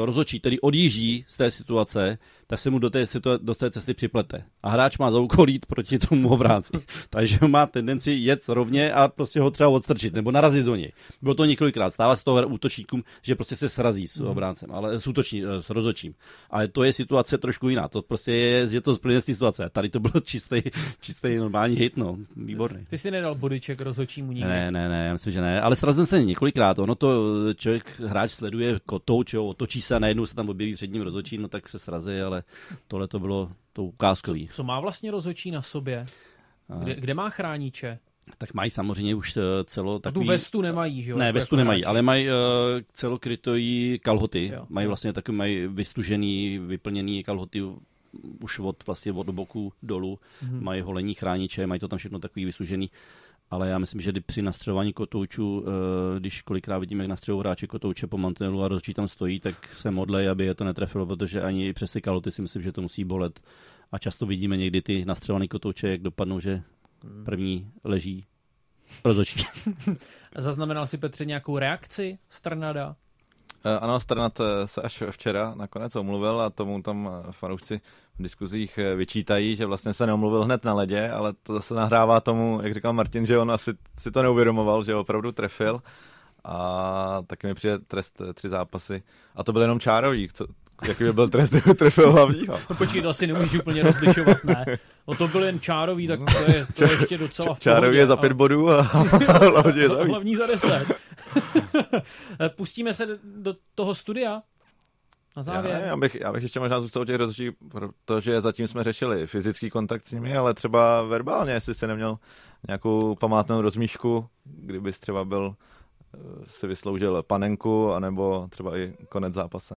rozočí, který odjíždí z té situace, tak se mu do té, situa- do té cesty připlete. A hráč má za úkol jít proti tomu obránci. Takže má tendenci jet rovně a prostě ho třeba odstrčit nebo narazit do něj. Bylo to několikrát. Stává se to útočníkům, že prostě se srazí s mhm. obráncem, ale s, útoční, eh, s rozočím. Ale to je situace trošku jiná. To prostě je, je to z situace. Tady to byl čistý, čistý normální hit, no. Výborný. Ty jsi nedal bodyček rozhodčímu nikdy. Ne, ne, ne, já myslím, že ne. Ale srazil se několikrát. Ono to člověk, hráč sleduje kotouč, jo, otočí se a najednou se tam objeví před ním rozhodčí, no tak se srazí, ale tohle to bylo to ukázkový. Co, co má vlastně rozhodčí na sobě? Kde, kde má chrániče? Tak mají samozřejmě už eh, celo takový... A tu vestu nemají, že jo? Ne, jako vestu nemají, hráči. ale mají uh, celokrytový kalhoty. Jo. Mají vlastně takový, mají vystužený, vyplněný kalhoty už od, vlastně od boku dolů. Hmm. Mají holení chrániče, mají to tam všechno takový vyslužený ale já myslím, že při nastřelování kotoučů, eh, když kolikrát vidíme, jak nastřelují hráči kotouče po mantinelu a rozčí tam stojí, tak se modlej, aby je to netrefilo, protože ani přes ty kaloty si myslím, že to musí bolet. A často vidíme někdy ty nastřelované kotouče, jak dopadnou, že první leží rozočí. Zaznamenal si Petře nějakou reakci Strnada? Eh, ano, Strnad eh, se až včera nakonec omluvil a tomu tam fanoušci v diskuzích eh, vyčítají, že vlastně se neomluvil hned na ledě, ale to zase nahrává tomu, jak říkal Martin, že on asi si to neuvědomoval, že opravdu trefil a taky mi přijde trest eh, tři zápasy. A to byl jenom čárový, co, jaký by byl trest, kdyby trefil hlavního. No počkej, to asi nemůžeš úplně rozlišovat, ne. No to byl jen čárový, tak to je, to je ještě docela v Čárový je za pět bodů a hlavní je za víc. Hlavní za deset. Pustíme se do toho studia, na závěr. Já, já, bych, já bych ještě možná zůstal u těch rozhodčích, protože zatím jsme řešili fyzický kontakt s nimi, ale třeba verbálně, jestli se neměl nějakou památnou rozmíšku, kdyby třeba byl, eh, si vysloužil panenku, anebo třeba i konec zápase.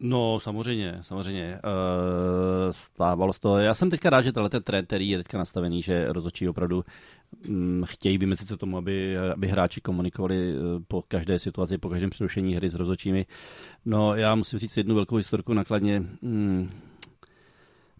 No, samozřejmě, samozřejmě. Uh, stávalo se to. Já jsem teďka rád, že tenhle ten trend, který je teďka nastavený, že rozhodčí opravdu um, chtějí vymezit se tomu, aby, aby hráči komunikovali uh, po každé situaci, po každém přerušení hry s rozhodčími. No, já musím říct jednu velkou historku nakladně. Um,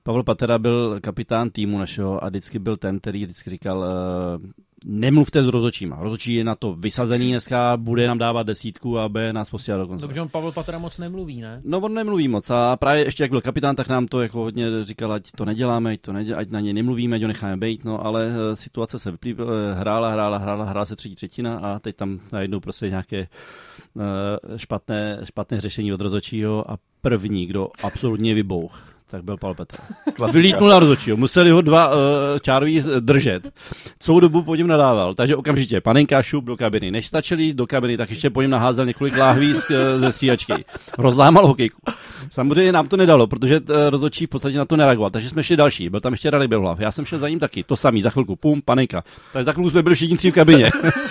Pavel Patera byl kapitán týmu našeho a vždycky byl ten, který vždycky říkal, uh, nemluvte s rozočíma. Rozočí je na to vysazený dneska, bude nám dávat desítku a B nás posílat do konce. Dobře, on Pavel Patra moc nemluví, ne? No on nemluví moc a právě ještě jak byl kapitán, tak nám to jako hodně říkal, ať to neděláme, ať, to neděláme, ať na ně nemluvíme, ať ho necháme být, no ale uh, situace se vyplý, uh, hrála, hrála, hrála, hrála se třetí třetina a teď tam najednou prostě nějaké uh, špatné, špatné řešení od rozočího a první, kdo absolutně vybouch, tak byl Palpeta. Vylítnul na rozhodčího, museli ho dva uh, čároví držet. Celou dobu po něm nadával, takže okamžitě panenka šup do kabiny. Než stačili do kabiny, tak ještě po něm naházel několik láhví z, uh, ze stříhačky. Rozlámal hokejku. Samozřejmě nám to nedalo, protože uh, rozhodčí v podstatě na to nereagoval, takže jsme šli další. Byl tam ještě Rally Bělohlav. Já jsem šel za ním taky, to samý, za chvilku, pum, panenka. Tak za chvilku jsme byli všichni tři v kabině.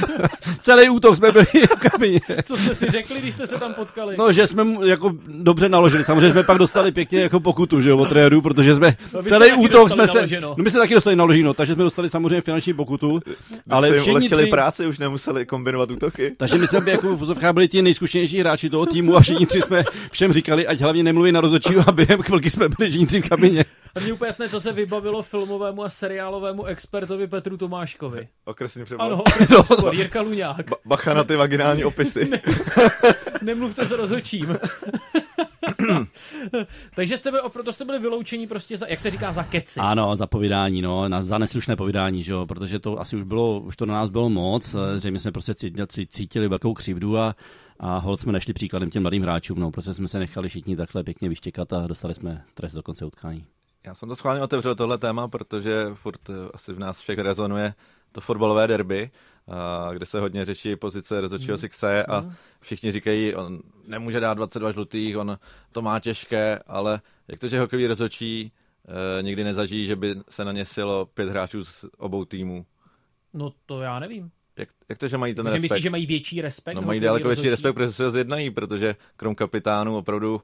Celý útok jsme byli v kabině. Co jste si řekli, když jste se tam potkali? No, že jsme jako dobře naložili. Samozřejmě jsme pak dostali pěkně jako pokutu, že jo, od protože jsme no, celý útok jsme se, no my jsme taky dostali naloženo, takže jsme dostali samozřejmě finanční pokutu, ale všichni tři... práci, už nemuseli kombinovat útoky. Takže my jsme by jako v byli ti nejzkušenější hráči toho týmu a všichni tři jsme všem říkali, ať hlavně nemluví na rozhodčího a během chvilky jsme byli všichni tři v kabině. A mě úplně jasné, co se vybavilo filmovému a seriálovému expertovi Petru Tomáškovi. Okresní přebor. Ano, okresní no, no. Jirka Luňák. Ba- bacha na ty vaginální opisy. ne, nemluvte s rozhodčím. Takže jste byli, proto jste byli vyloučení prostě za, jak se říká, za keci. Ano, za povídání, no, na, za neslušné povídání, že jo, protože to asi už bylo, už to na nás bylo moc, zřejmě jsme prostě cítili, cítili velkou křivdu a, a hold jsme nešli příkladem těm mladým hráčům, no, prostě jsme se nechali všichni takhle pěkně vyštěkat a dostali jsme trest do konce utkání. Já jsem to schválně otevřel tohle téma, protože furt eh, asi v nás všech rezonuje to fotbalové derby, kde se hodně řeší pozice rozhodčího mm. Sixe a mm. všichni říkají, on nemůže dát 22 žlutých, on to má těžké, ale jak to, že hokejový rozhodčí eh, nikdy nezažijí, že by se na ně silo pět hráčů z obou týmů? No to já nevím. Jak, jak to, že mají ten že respekt? Myslíš, že mají větší respekt? No mají daleko větší respekt, protože se ho zjednají, protože krom kapitánu opravdu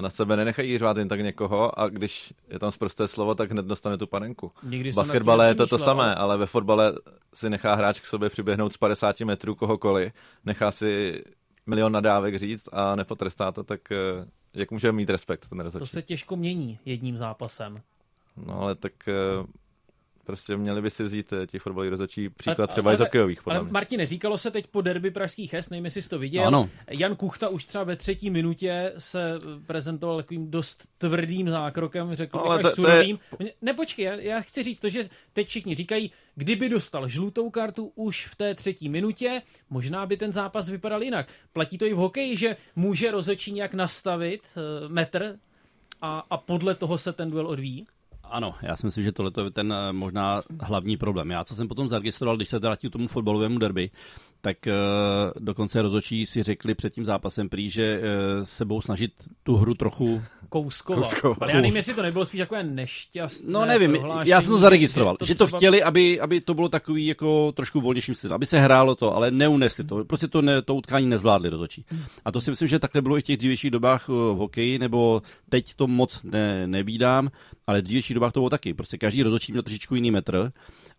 na sebe nenechají řvát jen tak někoho a když je tam zprosté slovo, tak hned dostane tu panenku. v basketbale je to to samé, ale ve fotbale si nechá hráč k sobě přiběhnout z 50 metrů kohokoliv, nechá si milion nadávek říct a nepotrestá to, tak eh, jak může mít respekt ten rozhodčí? To se těžko mění jedním zápasem. No ale tak eh, Prostě měli by si vzít eh, ti fotbaloví rozhodčí příklad třeba ale, i z hokejových. Ale Martin, říkalo se teď po derby pražských hes, nevím, jestli jsi to viděl. Ano. Jan Kuchta už třeba ve třetí minutě se prezentoval takovým dost tvrdým zákrokem, řekl no, bych až surovým. Je... Nepočkej, já, já chci říct to, že teď všichni říkají, kdyby dostal žlutou kartu už v té třetí minutě, možná by ten zápas vypadal jinak. Platí to i v hokeji, že může rozhodčí nějak nastavit uh, metr a, a podle toho se ten duel odvíjí? Ano, já si myslím, že tohle je ten eh, možná hlavní problém. Já, co jsem potom zaregistroval, když se vrátím k tomu fotbalovému derby, tak uh, dokonce rozhodčí si řekli před tím zápasem prý, že uh, se budou snažit tu hru trochu kouskovat. kouskovat. Ale já nevím, jestli to nebylo spíš takové nešťastné No nevím, já jsem to zaregistroval, že to, že to třeba... chtěli, aby, aby to bylo takový jako trošku volnějším stylem, aby se hrálo to, ale neunesli to. Prostě to, ne, to utkání nezvládli rozhodčí. A to si myslím, že takhle bylo i v těch dřívějších dobách v hokeji, nebo teď to moc ne, nevídám, ale v dřívějších dobách to bylo taky. Prostě každý rozhodčí měl trošičku jiný metr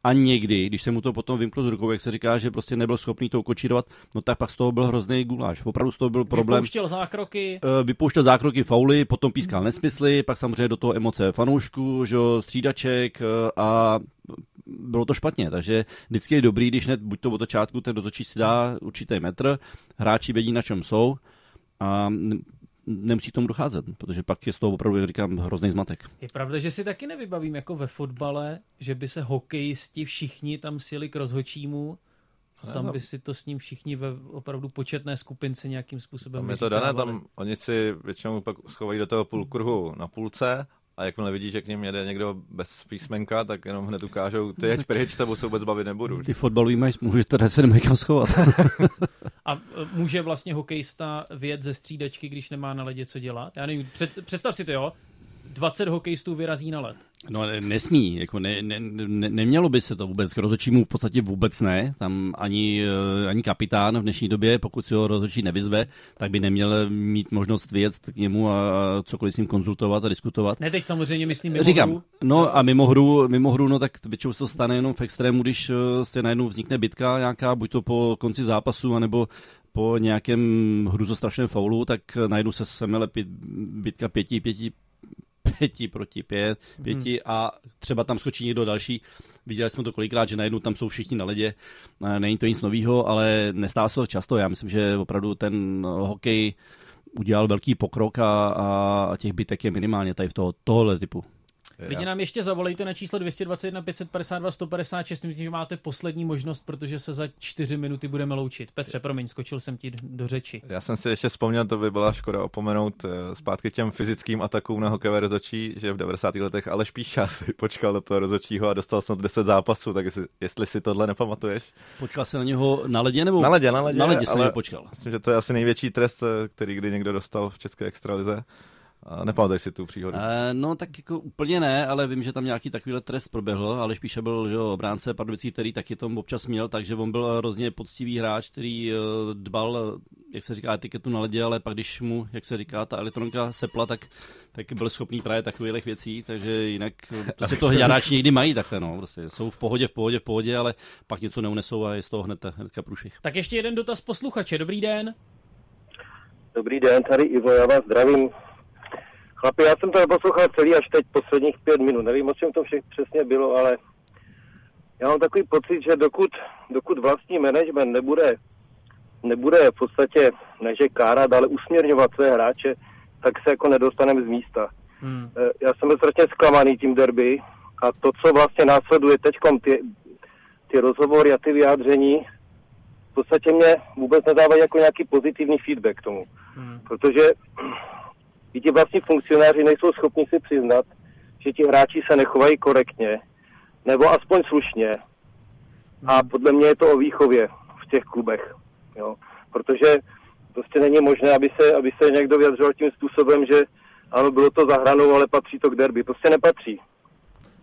a někdy, když se mu to potom vymklo z rukou, jak se říká, že prostě nebyl schopný to ukočírovat, no tak pak z toho byl hrozný guláš. Opravdu z toho byl problém. Vypouštěl zákroky. Eh, vypouštěl zákroky, fauly, potom pískal nesmysly, pak samozřejmě do toho emoce fanoušků, že střídaček eh, a bylo to špatně, takže vždycky je dobrý, když hned buď to od začátku ten dozočí si dá určitý metr, hráči vědí, na čem jsou a nemusí tomu docházet, protože pak je z toho opravdu, jak říkám, hrozný zmatek. Je pravda, že si taky nevybavím jako ve fotbale, že by se hokejisti všichni tam sjeli k rozhočímu a tam by si to s ním všichni ve opravdu početné skupince nějakým způsobem Tam je to dané, tam oni si většinou pak schovají do toho půlkruhu na půlce a jakmile vidí, že k ním jede někdo bez písmenka, tak jenom hned ukážou, ty jeď pryč, tebou se vůbec bavit nebudu. Ty fotbalový mají smůžu, že to se nemají kam schovat. a e, může vlastně hokejista vyjet ze střídačky, když nemá na ledě co dělat? Já nevím, před, představ si to, jo, 20 hokejistů vyrazí na led. No nesmí, jako ne, ne, ne, nemělo by se to vůbec, k rozhodčímu v podstatě vůbec ne, tam ani, eh, ani kapitán v dnešní době, pokud si ho rozhodčí nevyzve, tak by neměl mít možnost vyjet k němu a cokoliv s ním konzultovat a diskutovat. Ne, teď samozřejmě myslím mimo Říkám, hru. no a mimo hru, mimo hru, no tak většinou se to stane jenom v extrému, když eh, se najednou vznikne bitka nějaká, buď to po konci zápasu, anebo po nějakém hruzostrašném faulu, tak najednou se semele bitka pěti, pěti, pěti proti pět, pěti hmm. a třeba tam skočí někdo další. Viděli jsme to kolikrát, že najednou tam jsou všichni na ledě. Není to nic nového, ale nestává se to často. Já myslím, že opravdu ten hokej udělal velký pokrok a, a těch bytek je minimálně tady v toho, tohle typu. Lidi nám ještě zavolejte na číslo 221 552 156, myslím, že máte poslední možnost, protože se za čtyři minuty budeme loučit. Petře, promiň, skočil jsem ti do řeči. Já jsem si ještě vzpomněl, to by byla škoda opomenout eh, zpátky těm fyzickým atakům na hokejové rozočí, že v 90. letech Aleš Píša si počkal do toho rozočího a dostal snad 10 zápasů, tak jestli, jestli si tohle nepamatuješ. Počkal se na něho na ledě nebo? Na ledě, na ledě, na ledě ale počkal. Myslím, že to je asi největší trest, eh, který kdy někdo dostal v české extralize. Nepamatuješ si tu příhodu? E, no tak jako úplně ne, ale vím, že tam nějaký takovýhle trest proběhl, ale spíše byl že jo, obránce Pardubicí, který taky tom občas měl, takže on byl hrozně poctivý hráč, který uh, dbal, jak se říká, etiketu na ledě, ale pak když mu, jak se říká, ta elektronka sepla, tak, tak byl schopný právě takových věcí, takže jinak to si to hráči někdy mají takhle, no, prostě jsou v pohodě, v pohodě, v pohodě, ale pak něco neunesou a je z toho hned, hnedka průšvih. Tak ještě jeden dotaz posluchače, dobrý den. Dobrý den, tady Ivo, já vás zdravím. Chlapi, já jsem to poslouchal celý až teď posledních pět minut. Nevím, o čem to všechno přesně bylo, ale já mám takový pocit, že dokud, dokud vlastní management nebude, nebude v podstatě, neže kárat, ale usměrňovat své hráče, tak se jako nedostaneme z místa. Hmm. Eh, Já jsem byl strašně zklamaný tím derby a to, co vlastně následuje teď, ty, ty rozhovory a ty vyjádření, v podstatě mě vůbec nedávají jako nějaký pozitivní feedback k tomu. Hmm. Protože i ti vlastní funkcionáři nejsou schopni si přiznat, že ti hráči se nechovají korektně, nebo aspoň slušně. A podle mě je to o výchově v těch klubech. Jo? Protože prostě není možné, aby se, aby se někdo vyjadřoval tím způsobem, že ano, bylo to za hranou, ale patří to k derby. Prostě nepatří.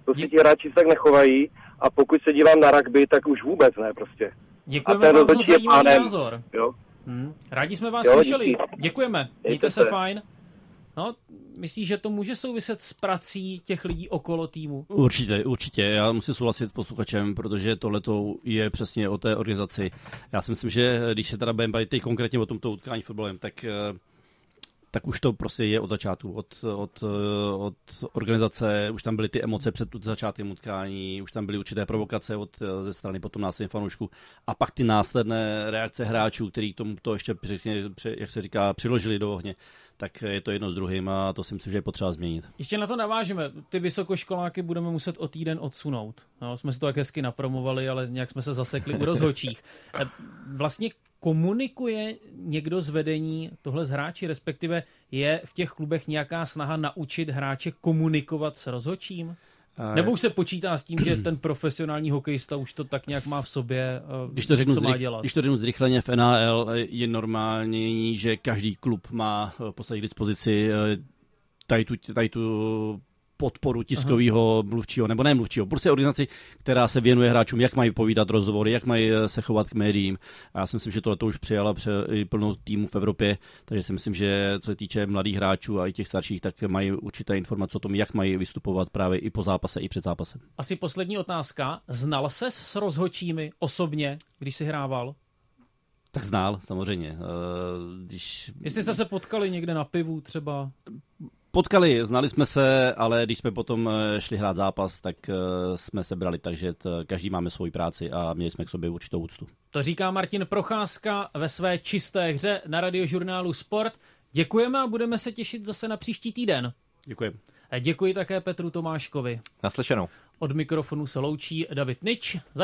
Prostě ti hráči se tak nechovají a pokud se dívám na rugby, tak už vůbec ne prostě. Děkujeme ten vám za zajímavý názor. Jo? Hmm. Rádi jsme vás Jo, slyšeli. díky. Děkujeme. Mějte Mějte se se. fajn. No, myslíš, že to může souviset s prací těch lidí okolo týmu? Určitě, určitě. Já musím souhlasit s posluchačem, protože tohle je přesně o té organizaci. Já si myslím, že když se teda budeme bavit konkrétně o tomto utkání fotbalem, tak eh, tak už to prostě je od začátku, od, od, od organizace, už tam byly ty emoce před začátkem utkání, už tam byly určité provokace od, ze strany potom násilných fanoušků a pak ty následné reakce hráčů, který tomu to ještě, jak se říká, přiložili do ohně, tak je to jedno s druhým a to si myslím, že je potřeba změnit. Ještě na to navážeme. Ty vysokoškoláky budeme muset o týden odsunout. No, jsme si to tak hezky napromovali, ale nějak jsme se zasekli u rozhodčích. Eh, Vlastně komunikuje někdo z vedení tohle s hráči, respektive je v těch klubech nějaká snaha naučit hráče komunikovat s rozhodčím? Nebo už se počítá s tím, že ten profesionální hokejista už to tak nějak má v sobě, eh, Když to řeknu, co má dělat? když to řeknu zrychleně, v NAL je normální, že každý klub má eh, v podstatě k dispozici eh, tady tu, tady tu podporu tiskového mluvčího, nebo ne mluvčího, prostě organizaci, která se věnuje hráčům, jak mají povídat rozhovory, jak mají eh, se chovat k médiím. A já si myslím, že tohle to už přijala pře, i plnou týmu v Evropě, takže si myslím, že co se týče mladých hráčů a i těch starších, tak mají určité informace o tom, jak mají vystupovat právě i po zápase, i před zápasem. Asi poslední otázka. Znal ses s rozhodčími osobně, když jsi hrával? Tak znál, samozřejmě. Eh, Když Jestli jste se potkali někde na pivu třeba? Potkali, znali jsme se, ale když jsme potom eh, šli hrát zápas, tak eh, jsme se brali tak, že t- každý máme svoji práci a měli jsme k sobě určitou úctu. To říká Martin Procházka ve své čisté hře na radiožurnálu Sport. Děkujeme a budeme se těšit zase na příští týden. Děkuji. A Děkuji také Petru Tomáškovi. Naslyšenou. Od mikrofonu se loučí David Nič.